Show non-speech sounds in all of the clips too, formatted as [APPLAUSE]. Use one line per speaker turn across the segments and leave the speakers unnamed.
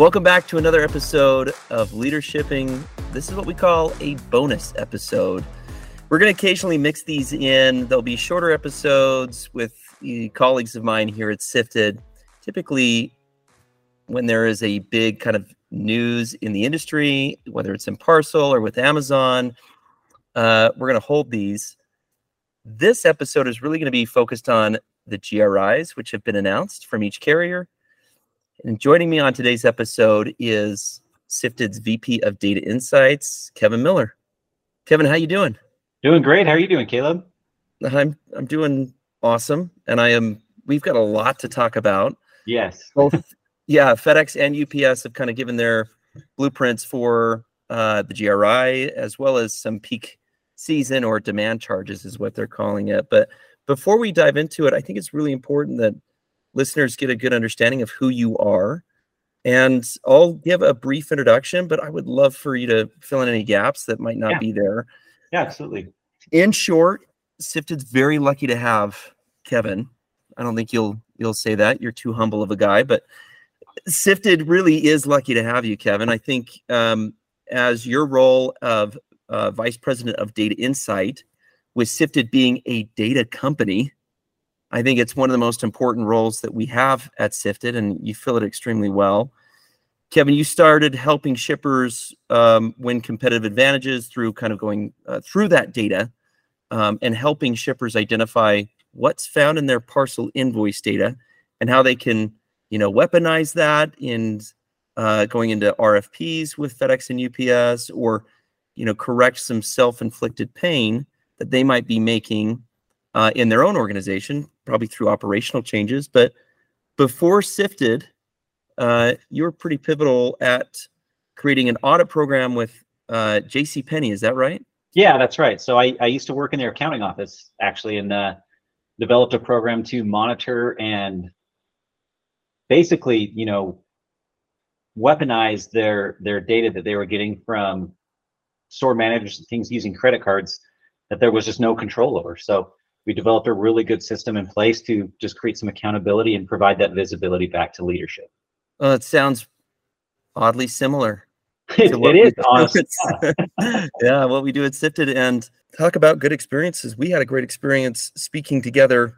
Welcome back to another episode of Leadershipping. This is what we call a bonus episode. We're going to occasionally mix these in. There'll be shorter episodes with colleagues of mine here at Sifted. Typically, when there is a big kind of news in the industry, whether it's in parcel or with Amazon, uh, we're going to hold these. This episode is really going to be focused on the GRIs, which have been announced from each carrier. And joining me on today's episode is Sifted's VP of Data Insights, Kevin Miller. Kevin, how you doing?
Doing great. How are you doing, Caleb?
I'm I'm doing awesome, and I am. We've got a lot to talk about.
Yes. [LAUGHS]
Both, yeah. FedEx and UPS have kind of given their blueprints for uh, the GRI, as well as some peak season or demand charges, is what they're calling it. But before we dive into it, I think it's really important that listeners get a good understanding of who you are. And I'll give a brief introduction, but I would love for you to fill in any gaps that might not
yeah.
be there.
Yeah, absolutely.
In short, Sifted's very lucky to have Kevin. I don't think you'll you'll say that. You're too humble of a guy, but Sifted really is lucky to have you, Kevin. I think um, as your role of uh, vice president of data insight, with Sifted being a data company, I think it's one of the most important roles that we have at Sifted, and you fill it extremely well. Kevin, you started helping shippers um, win competitive advantages through kind of going uh, through that data um, and helping shippers identify what's found in their parcel invoice data and how they can, you know, weaponize that in uh, going into RFPs with FedEx and UPS, or you know, correct some self-inflicted pain that they might be making uh, in their own organization probably through operational changes. But before Sifted, uh, you were pretty pivotal at creating an audit program with uh, J.C. Penney. Is that right?
Yeah, that's right. So I, I used to work in their accounting office actually, and uh, developed a program to monitor and basically, you know, weaponize their their data that they were getting from store managers and things using credit cards that there was just no control over. So we developed a really good system in place to just create some accountability and provide that visibility back to leadership.
Well, it sounds oddly similar. [LAUGHS]
it, it is honestly. [LAUGHS]
yeah, what we do at Sifted and talk about good experiences. We had a great experience speaking together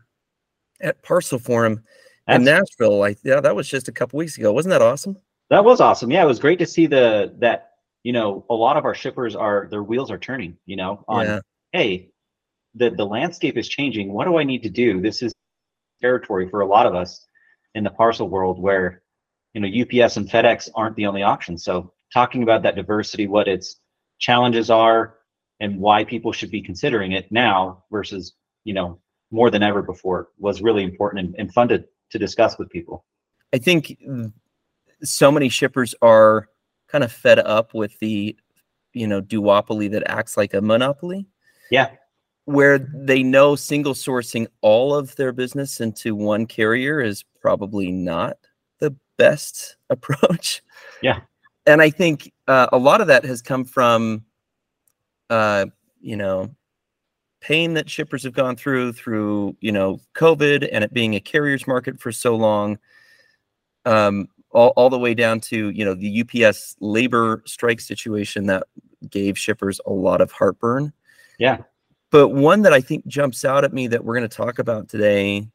at Parcel Forum That's, in Nashville. Like, yeah, that was just a couple weeks ago. Wasn't that awesome?
That was awesome. Yeah, it was great to see the that you know a lot of our shippers are their wheels are turning. You know, on yeah. hey, the the landscape is changing. What do I need to do? This is territory for a lot of us in the parcel world where you know UPS and FedEx aren't the only options. So talking about that diversity, what its challenges are, and why people should be considering it now versus you know more than ever before was really important and, and fun to, to discuss with people.
I think so many shippers are kind of fed up with the you know duopoly that acts like a monopoly.
Yeah
where they know single sourcing all of their business into one carrier is probably not the best [LAUGHS] approach.
Yeah.
And I think uh, a lot of that has come from, uh, you know, pain that shippers have gone through, through, you know, COVID and it being a carrier's market for so long. Um, all, all the way down to, you know, the UPS labor strike situation that gave shippers a lot of heartburn.
Yeah
but one that I think jumps out at me that we're going to talk about today,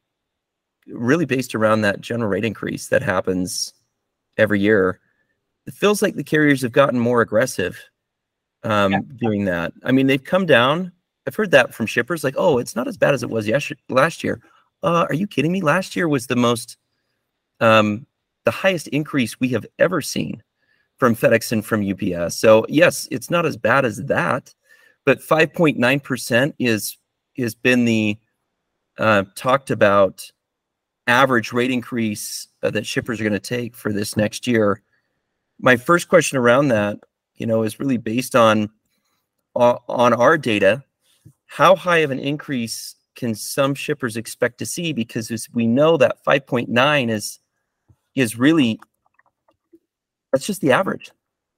really based around that general rate increase that happens every year, it feels like the carriers have gotten more aggressive um, yeah. doing that. I mean, they've come down. I've heard that from shippers, like, "Oh, it's not as bad as it was yes- last year." Uh, are you kidding me? Last year was the most, um, the highest increase we have ever seen from FedEx and from UPS. So yes, it's not as bad as that but 5.9% is has been the uh, talked about average rate increase uh, that shippers are going to take for this next year. My first question around that, you know, is really based on uh, on our data. How high of an increase can some shippers expect to see? Because as we know that 5.9 is is really that's just the average.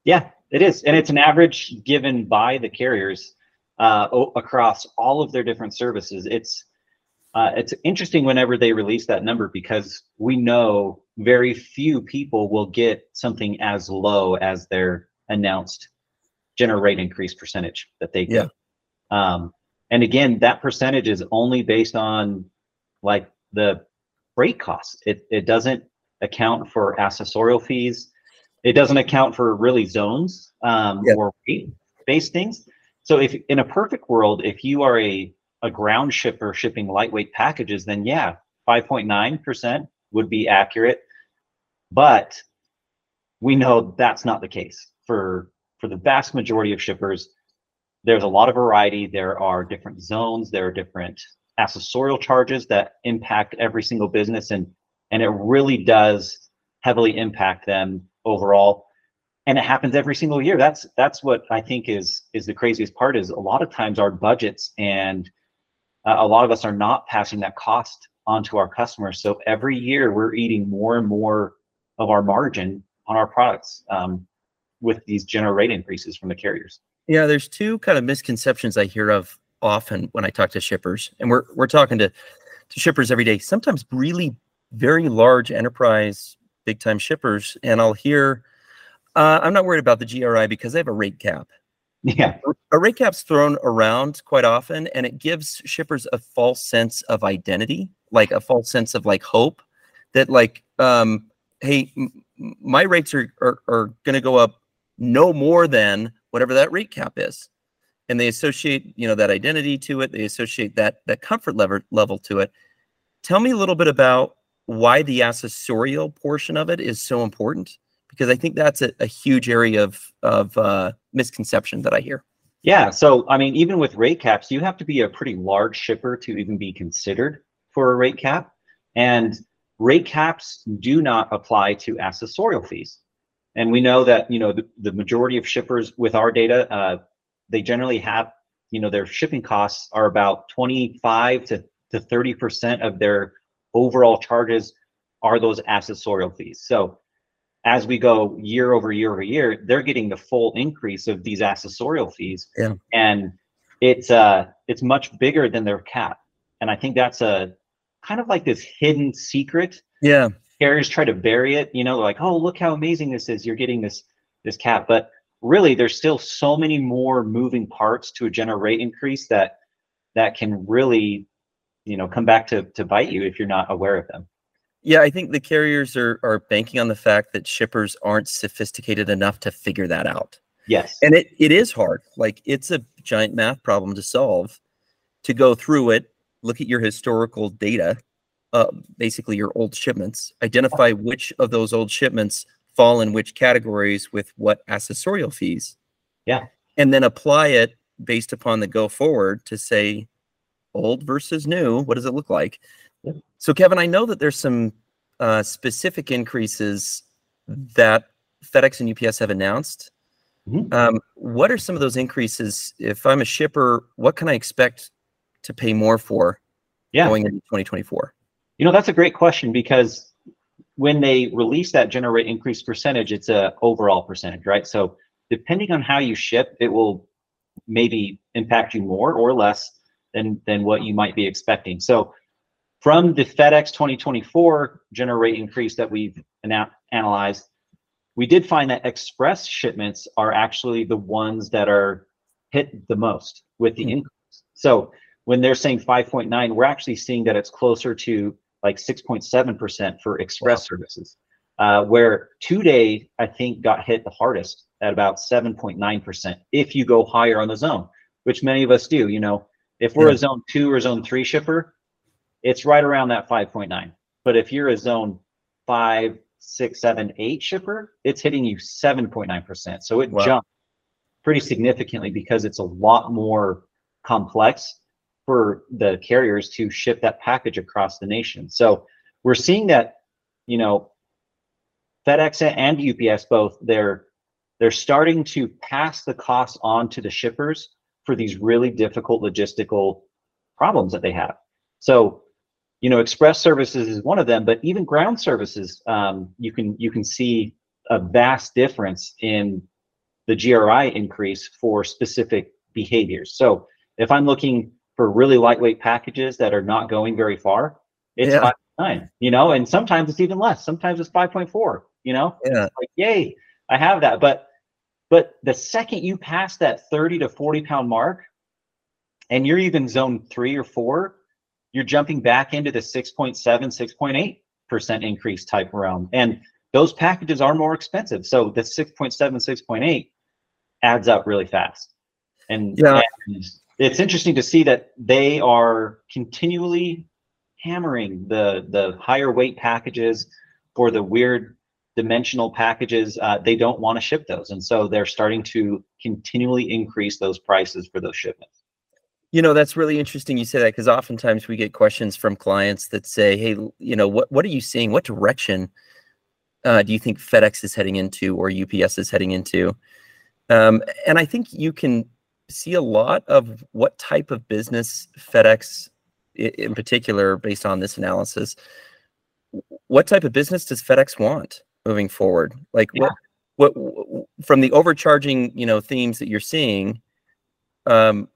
Yeah, it is, and it's an average given by the carriers uh, across all of their different services. It's uh, it's interesting whenever they release that number because we know very few people will get something as low as their announced general rate increase percentage that they get. Yeah. Um, and again, that percentage is only based on like the freight costs. It it doesn't account for accessorial fees. It doesn't account for really zones um, yeah. or weight based things. So if in a perfect world, if you are a a ground shipper shipping lightweight packages, then yeah, 5.9% would be accurate. But we know that's not the case for for the vast majority of shippers. There's a lot of variety. There are different zones. There are different accessorial charges that impact every single business, and and it really does heavily impact them overall. And it happens every single year. That's that's what I think is is the craziest part. Is a lot of times our budgets and uh, a lot of us are not passing that cost onto our customers. So every year we're eating more and more of our margin on our products um, with these general rate increases from the carriers.
Yeah, there's two kind of misconceptions I hear of often when I talk to shippers, and we're we're talking to to shippers every day. Sometimes really very large enterprise, big time shippers, and I'll hear, uh, "I'm not worried about the GRI because they have a rate cap."
Yeah.
A rate cap's thrown around quite often and it gives shippers a false sense of identity, like a false sense of like hope that like, um, hey, my rates are, are, are going to go up no more than whatever that rate cap is. And they associate, you know, that identity to it. They associate that, that comfort level level to it. Tell me a little bit about why the accessorial portion of it is so important because I think that's a, a huge area of of uh, misconception that I hear.
Yeah, so I mean, even with rate caps, you have to be a pretty large shipper to even be considered for a rate cap, and rate caps do not apply to accessorial fees. And we know that you know the, the majority of shippers with our data, uh, they generally have you know their shipping costs are about 25 to to 30 percent of their overall charges are those accessorial fees. So as we go year over year over year, they're getting the full increase of these accessorial fees.
Yeah.
And it's uh it's much bigger than their cap. And I think that's a kind of like this hidden secret.
Yeah.
Carriers try to bury it, you know, like, oh, look how amazing this is. You're getting this this cap. But really there's still so many more moving parts to a general rate increase that that can really, you know, come back to to bite you if you're not aware of them.
Yeah, I think the carriers are are banking on the fact that shippers aren't sophisticated enough to figure that out.
Yes.
And it, it is hard. Like it's a giant math problem to solve, to go through it, look at your historical data, uh, basically your old shipments, identify which of those old shipments fall in which categories with what accessorial fees.
Yeah.
And then apply it based upon the go forward to say old versus new. What does it look like? So, Kevin, I know that there's some uh, specific increases that FedEx and UPS have announced. Mm-hmm. Um, what are some of those increases? If I'm a shipper, what can I expect to pay more for yeah. going into 2024?
You know, that's a great question because when they release that general rate increase percentage, it's a overall percentage, right? So depending on how you ship, it will maybe impact you more or less than than what you might be expecting. So from the FedEx 2024 general rate increase that we've ana- analyzed, we did find that express shipments are actually the ones that are hit the most with the mm-hmm. increase. So when they're saying 5.9, we're actually seeing that it's closer to like 6.7% for express wow. services, uh, where two day, I think, got hit the hardest at about 7.9% if you go higher on the zone, which many of us do. You know, if we're yeah. a zone two or zone three shipper, it's right around that 5.9. But if you're a zone five, six, seven, eight shipper, it's hitting you 7.9%. So it wow. jumped pretty significantly because it's a lot more complex for the carriers to ship that package across the nation. So we're seeing that, you know, FedEx and UPS both they're they're starting to pass the cost on to the shippers for these really difficult logistical problems that they have. So you know, express services is one of them, but even ground services, um, you can you can see a vast difference in the GRI increase for specific behaviors. So if I'm looking for really lightweight packages that are not going very far, it's
Yeah.
five nine, you know, and sometimes it's even less. Sometimes it's five point four, you know.
Yeah.
Like, yay, I have that. But but the second you pass that 30 to 40 pound mark, and you're even zone three or four, you're jumping back into the 6.7, 6.8 percent increase type realm. And those packages are more expensive. So the 6.7, 6.8 adds up really fast. And,
Yeah.
and it's interesting to see that they are continually hammering the the higher weight packages for the weird dimensional packages. Uh, they don't want to ship those, and so they're starting to continually increase those prices for those shipments.
You know, that's really interesting you say that because oftentimes we get questions from clients that say, "Hey, you know, what what are you seeing? What direction uh, do you think FedEx is heading into or UPS is heading into?" Um, and I think you can see a lot of what type of business FedEx, in particular, based on this analysis, what type of business does FedEx want moving forward? Like what what w- from the overcharging, you know, themes that you're seeing. Um,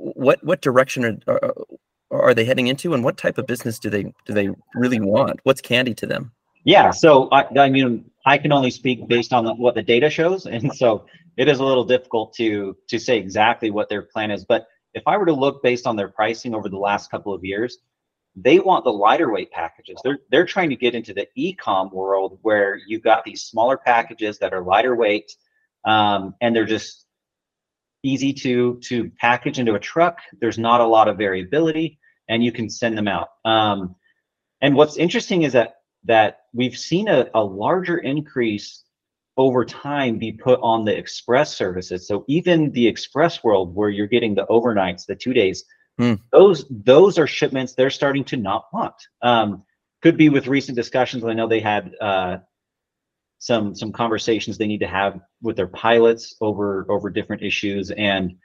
what what direction are, are are they heading into and what type of business do they do they really want what's candy to them
Yeah, so I, I mean, I can only speak based on what the data shows, and so it is a little difficult to to say exactly what their plan is. But if I were to look based on their pricing over the last couple of years, they want the lighter weight packages. They're they're trying to get into the e-com world where you've got these smaller packages that are lighter weight, um, and they're just easy to to package into a truck. There's not a lot of variability, and you can send them out. Um, and what's interesting is that that we've seen a, a larger increase over time be put on the express services. So even the express world where you're getting the overnights, the two days,
Hmm.
those those are shipments they're starting to not want. Um, could be with recent discussions. I know they had uh, some some conversations they need to have with their pilots over over different issues, and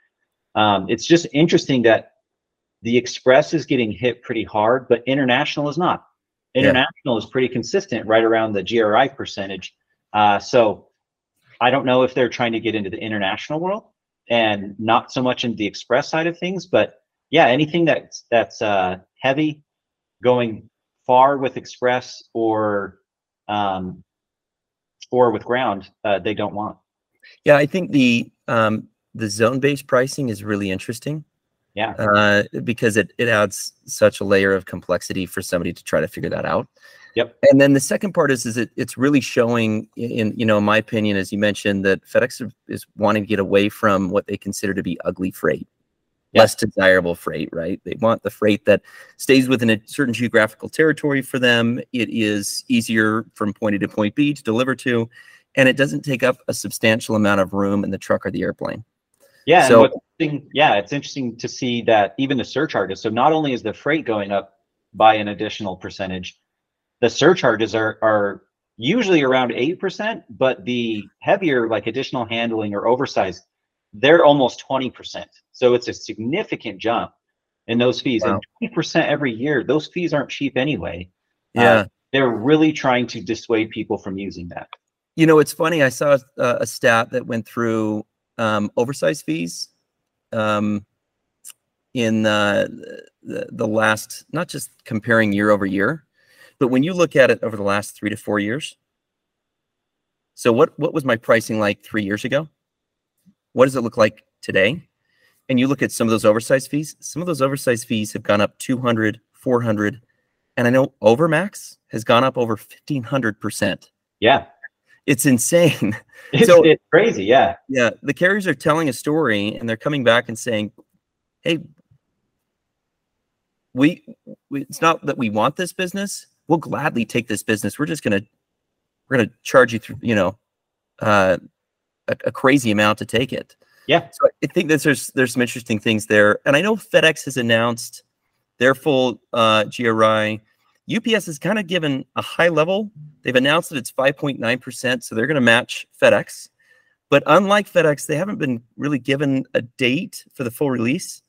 um, it's just interesting that the express is getting hit pretty hard, but international is not.
Yeah.
International is pretty consistent, right around the GRI percentage. Uh, so I don't know if they're trying to get into the international world and not so much into the express side of things, but yeah, anything that's that's uh, heavy, going far with express or um, or with ground, uh, they don't want.
yeah i think the um the zone based pricing is really interesting
Yeah.
uh because it it adds such a layer of complexity for somebody to try to figure that out
Yep.
and then the second part is is it it's really showing in- in you know in my opinion as you mentioned that fedex is wanting to get away from what they consider to be ugly freight
Yeah.
less desirable freight right they want the freight that stays within a certain geographical territory for them it is easier from point a to point b to deliver to and it doesn't take up a substantial amount of room in the truck or the airplane
Yeah,
So-
yeah, it's interesting to see that even the surcharges. So not only is the freight going up by an additional percentage, the surcharges are are usually around eight percent, but the heavier, like additional handling or oversized, they're almost twenty percent. So it's a significant jump in those fees,
Wow.
and twenty percent every year. Those fees aren't cheap anyway. Uh,
yeah
They're really trying to dissuade people from using that.
You know, it's funny. I saw a, a stat that went through um, oversized fees um, in uh, the the last, not just comparing year over year, but when you look at it over the last three to four years. So, what what was my pricing like three years ago? What does it look like today? And you look at some of those oversized fees. Some of those oversized fees have gone up 200, 400, and I know Overmax has gone up over 1500 percent.
Yeah,
It's insane. [LAUGHS]
it's,
So-
it's crazy. Yeah,
Yeah, the carriers are telling a story and they're coming back and saying, "Hey, we, we it's not that we want this business. We'll gladly take this business. We're just gonna we're gonna charge you through, you know, uh, a, a crazy amount to take it."
Yeah.
So I think that there's there's some interesting things there, and I know FedEx has announced their full uh, GRI. UPS has kind of given a high level. They've announced that it's 5.9%, so they're going to match FedEx. But unlike FedEx, they haven't been really given a date for the full release.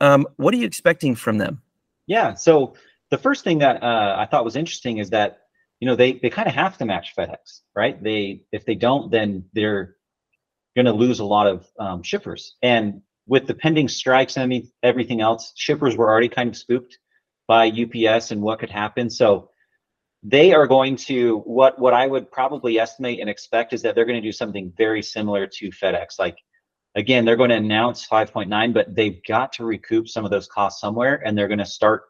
Um, what are you expecting from them?
Yeah. So the first thing that uh, I thought was interesting is that you know they they kind of have to match FedEx, right? They if they don't, then they're going to lose a lot of um, shippers. And with the pending strikes and everything else, shippers were already kind of spooked by UPS and what could happen. So they are going to what what I would probably estimate and expect is that they're going to do something very similar to FedEx. Like again, they're going to announce 5.9, but they've got to recoup some of those costs somewhere, and they're going to start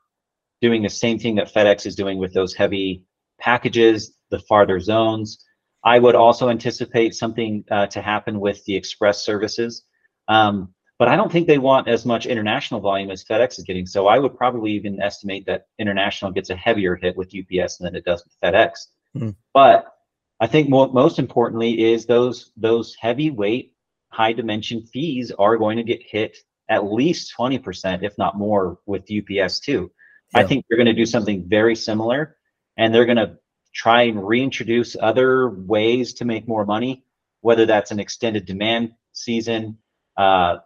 doing the same thing that FedEx is doing with those heavy packages, the farther zones. I would also anticipate something uh, to happen with the express services. Um, but I don't think they want as much international volume as FedEx is getting. So I would probably even estimate that international gets a heavier hit with UPS than it does with FedEx. Mm. But I think more, most importantly is those those heavyweight high dimension fees are going to get hit at least 20%, if not more, with UPS too. Yeah. I think they're going to do something very similar and they're going to try and reintroduce other ways to make more money, whether that's an extended demand season, uh,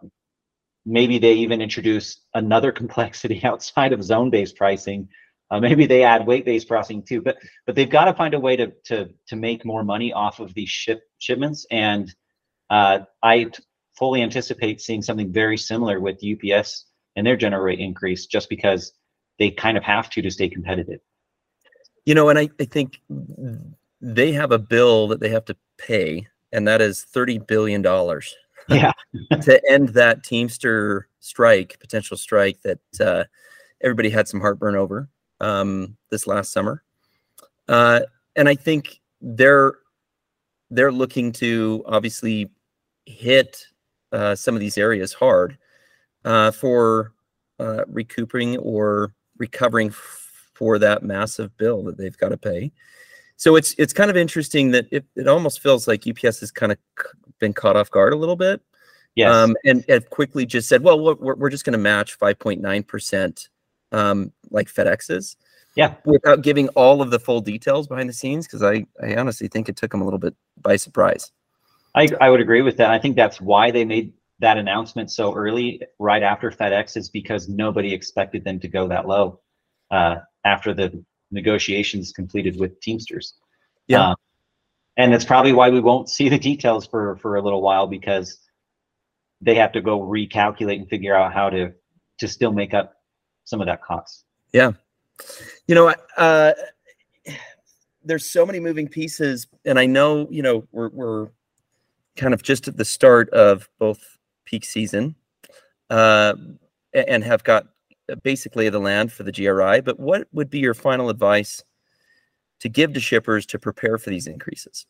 maybe they even introduce another [LAUGHS] complexity outside of zone-based pricing. Uh, maybe they add weight-based pricing too, but but they've got to find a way to to to make more money off of these ship shipments. And uh, I t- fully anticipate seeing something very similar with UPS and their general rate increase, just because they kind of have to to stay competitive.
You know, and I, I think they have a bill that they have to pay, and that is thirty billion dollars
yeah. [LAUGHS]
to end that teamster strike potential strike that uh, everybody had some heartburn over um, this last summer. Uh, and i think they're they're looking to obviously hit uh, some of these areas hard uh, for uh, recouping or recovering for that massive bill that they've got to pay so it's it's kind of interesting that it, it almost feels like UPS has kind of been caught off guard a little bit.
Yes. Um,
and have quickly just said, well, we're, we're just going to match 5.9% um, like FedEx's.
Yeah.
Without giving all of the full details behind the scenes, because I, I honestly think it took them a little bit by surprise.
I, I would agree with that. I think that's why they made that announcement so early, right after FedEx, is because nobody expected them to go that low uh, after the negotiations completed with Teamsters.
Yeah. Uh,
and that's probably why we won't see the details for for a little while because they have to go recalculate and figure out how to to still make up some of that cost.
Yeah. You know, uh, there's so many moving pieces, and I know you know we're we're kind of just at the start of both peak season, uh, and have got Uh, basically the land for the GRI. But what would be your final advice to give to shippers to prepare for these increases?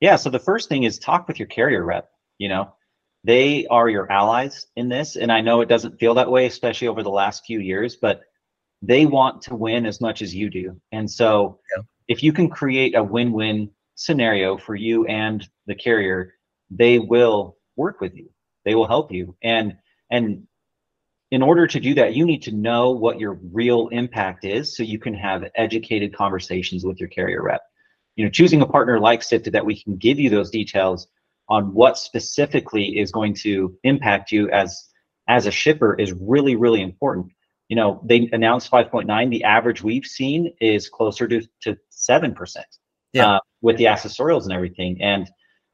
Yeah. So the first thing is talk with your carrier rep. You know, they are your allies in this, and I know it doesn't feel that way, especially over the last few years, but they want to win as much as you do. And so, yeah. if you can create a win-win scenario for you and the carrier, they will work with you. They will help you. And and in order to do that, you need to know what your real impact is so you can have educated conversations with your carrier rep. You know, choosing a partner like Sifted that we can give you those details on what specifically is going to impact you as as a shipper is really, really important. You know, they announced 5.9. The average we've seen is closer to to seven percent. Yeah. Uh, with the accessorials and everything. And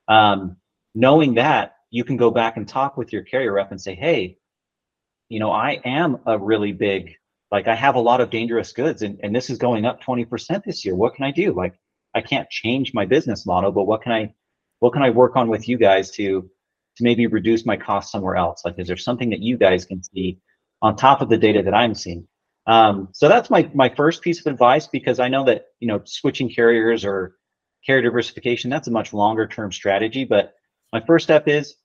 um, knowing that, you can go back and talk with your carrier rep and say, hey, you know, I am a really big, like I have a lot of dangerous goods and, and this is going up 20% this year. What can I do? Like I can't change my business model, but what can I, what can I work on with you guys to, to maybe reduce my cost somewhere else? Like, is there something that you guys can see on top of the data that I'm seeing? Um, so that's my, my first piece of advice, because I know that, you know, switching carriers or carrier diversification, that's a much longer term strategy. But my first step is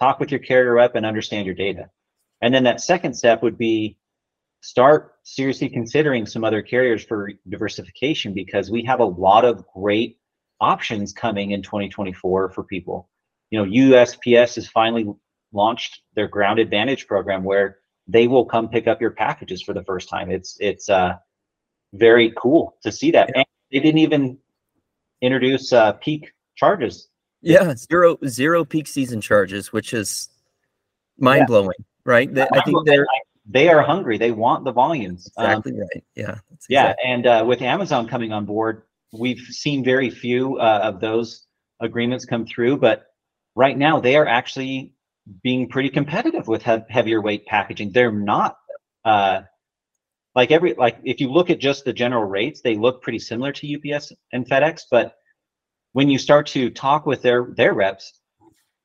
talk with your carrier rep and understand your data. And then that second step would be start seriously considering some other carriers for diversification because we have a lot of great options coming in 2024 for people. You know, USPS has finally launched their Ground Advantage program where they will come pick up your packages for the first time. It's it's uh, very cool to see that. And they didn't even introduce uh, peak charges.
Yeah, zero zero peak season charges, which is mind blowing. Yeah right? They, I think they're
they are hungry. They want the volumes.
Exactly um, right. Yeah.
Yeah, and uh, with Amazon coming on board, we've seen very few uh, of those agreements come through. But right now, they are actually being pretty competitive with he- heavier weight packaging. They're not uh, like every like if you look at just the general rates, they look pretty similar to UPS and FedEx, but when you start to talk with their their reps,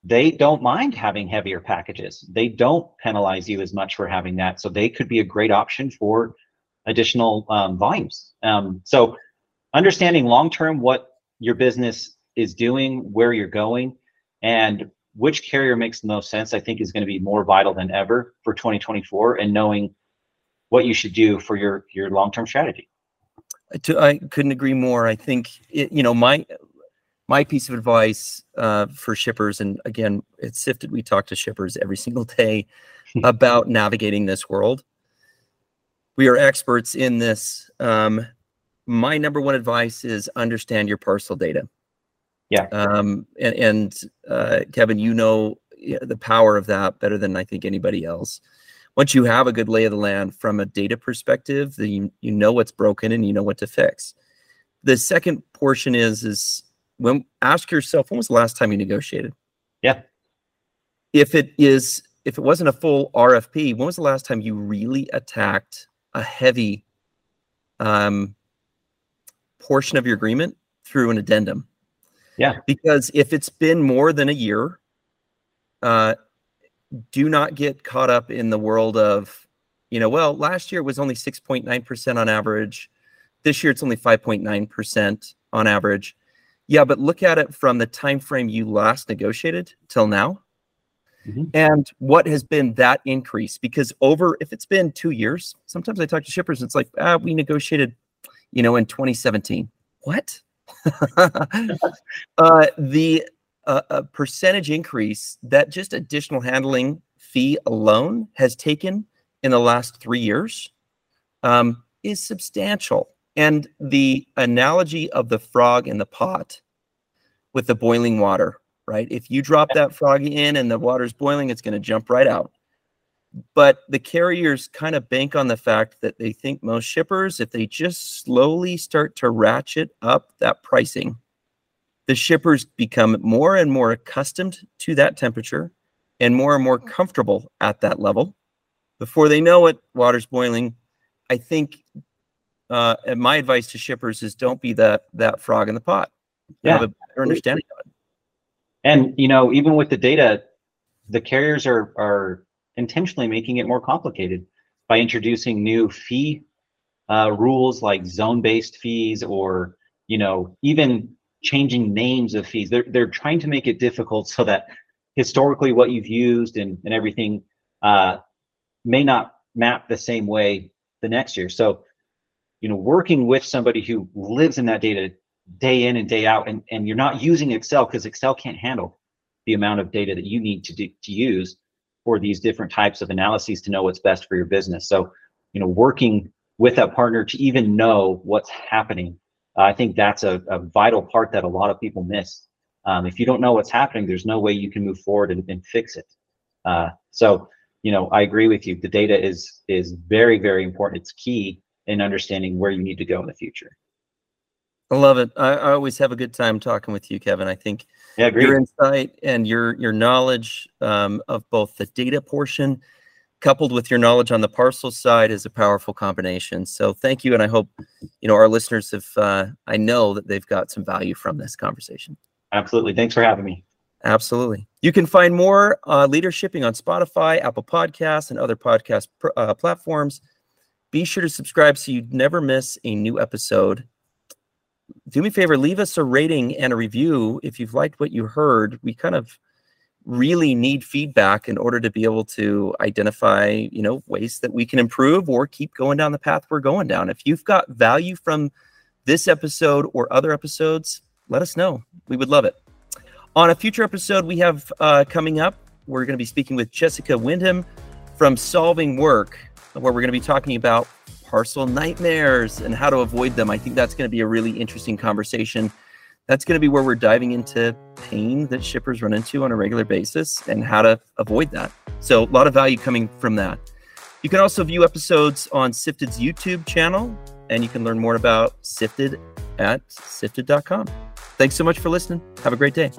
they don't mind having heavier packages. They don't penalize you as much for having that, so they could be a great option for additional um, volumes. Um, so understanding long term what your business is doing, where you're going, and which carrier makes the most sense, I think is going to be more vital than ever for 2024 and knowing what you should do for your your long-term strategy.
I couldn't agree more. I think it, you know my my piece of advice uh, for shippers, and again, it's sifted. We talk to shippers every single day [LAUGHS] about navigating this world. We are experts in this. Um, my number one advice is understand your parcel data.
Yeah.
Um, and, and uh, Kevin, you know the power of that better than I think anybody else. Once you have a good lay of the land from a data perspective, then you, you know what's broken and you know what to fix. The second portion is is when ask yourself when was the last time you negotiated?
Yeah.
If it is if it wasn't a full RFP, when was the last time you really attacked a heavy um, portion of your agreement through an addendum?
Yeah.
Because if it's been more than a year, uh, do not get caught up in the world of, you know, well, last year was only 6.9% on average. This year it's only 5.9% on average. Yeah, but look at it from the time frame you last negotiated till now. Mm-hmm. And what has been that increase? Because over, if it's been two years, sometimes I talk to shippers, it's like, ah, we negotiated, you know, in 2017. What? [LAUGHS] uh, the uh, percentage increase that just additional handling fee alone has taken in the last three years um, is substantial. And the analogy of the frog in the pot with the boiling water, right? If you drop that frog in and the water's boiling, it's going to jump right out. But the carriers kind of bank on the fact that they think most shippers, if they just slowly start to ratchet up that pricing, the shippers become more and more accustomed to that temperature and more and more comfortable at that level. Before they know it, water's boiling. I think uh, and my advice to shippers is don't be that that frog in the pot.
Yeah.
Have a better understanding of it.
And you know, even with the data, the carriers are are intentionally making it more complicated by introducing new fee uh, rules like zone-based fees or you know even changing names of fees they're, they're trying to make it difficult so that historically what you've used and, and everything uh, may not map the same way the next year so you know working with somebody who lives in that data day in and day out and, and you're not using excel because excel can't handle the amount of data that you need to do, to use for these different types of analyses to know what's best for your business. So, you know, working with that partner to even know what's happening, uh, I think that's a, a, vital part that a lot of people miss. Um, if you don't know what's happening, there's no way you can move forward and, and fix it. Uh, so, you know, I agree with you. The data is is very, very important. It's key in understanding where you need to go in the future.
I love it. I, I, always have a good time talking with you, Kevin. I think
yeah,
your insight and your your knowledge um, of both the data portion, coupled with your knowledge on the parcel side, is a powerful combination. So thank you, and I hope you know our listeners have. Uh, I know that they've got some value from this conversation.
Absolutely. Thanks for having me.
Absolutely. You can find more uh, leadershipping on Spotify, Apple Podcasts, and other podcast pr- uh, platforms. Be sure to subscribe so you never miss a new episode do me a favor, leave us a rating and a review if you've liked what you heard. We kind of really need feedback in order to be able to identify, you know, ways that we can improve or keep going down the path we're going down. If you've got value from this episode or other episodes, let us know. We would love it. On a future episode we have uh, coming up, we're going to be speaking with Jessica Wyndham from Solving Work, where we're going to be talking about parcel nightmares and how to avoid them. I think that's going to be a really interesting conversation. That's going to be where we're diving into pain that shippers run into on a regular basis and how to avoid that. So, a lot of value coming from that. You can also view episodes on Sifted's YouTube channel, and you can learn more about Sifted at sifted.com. Thanks so much for listening. Have a great day.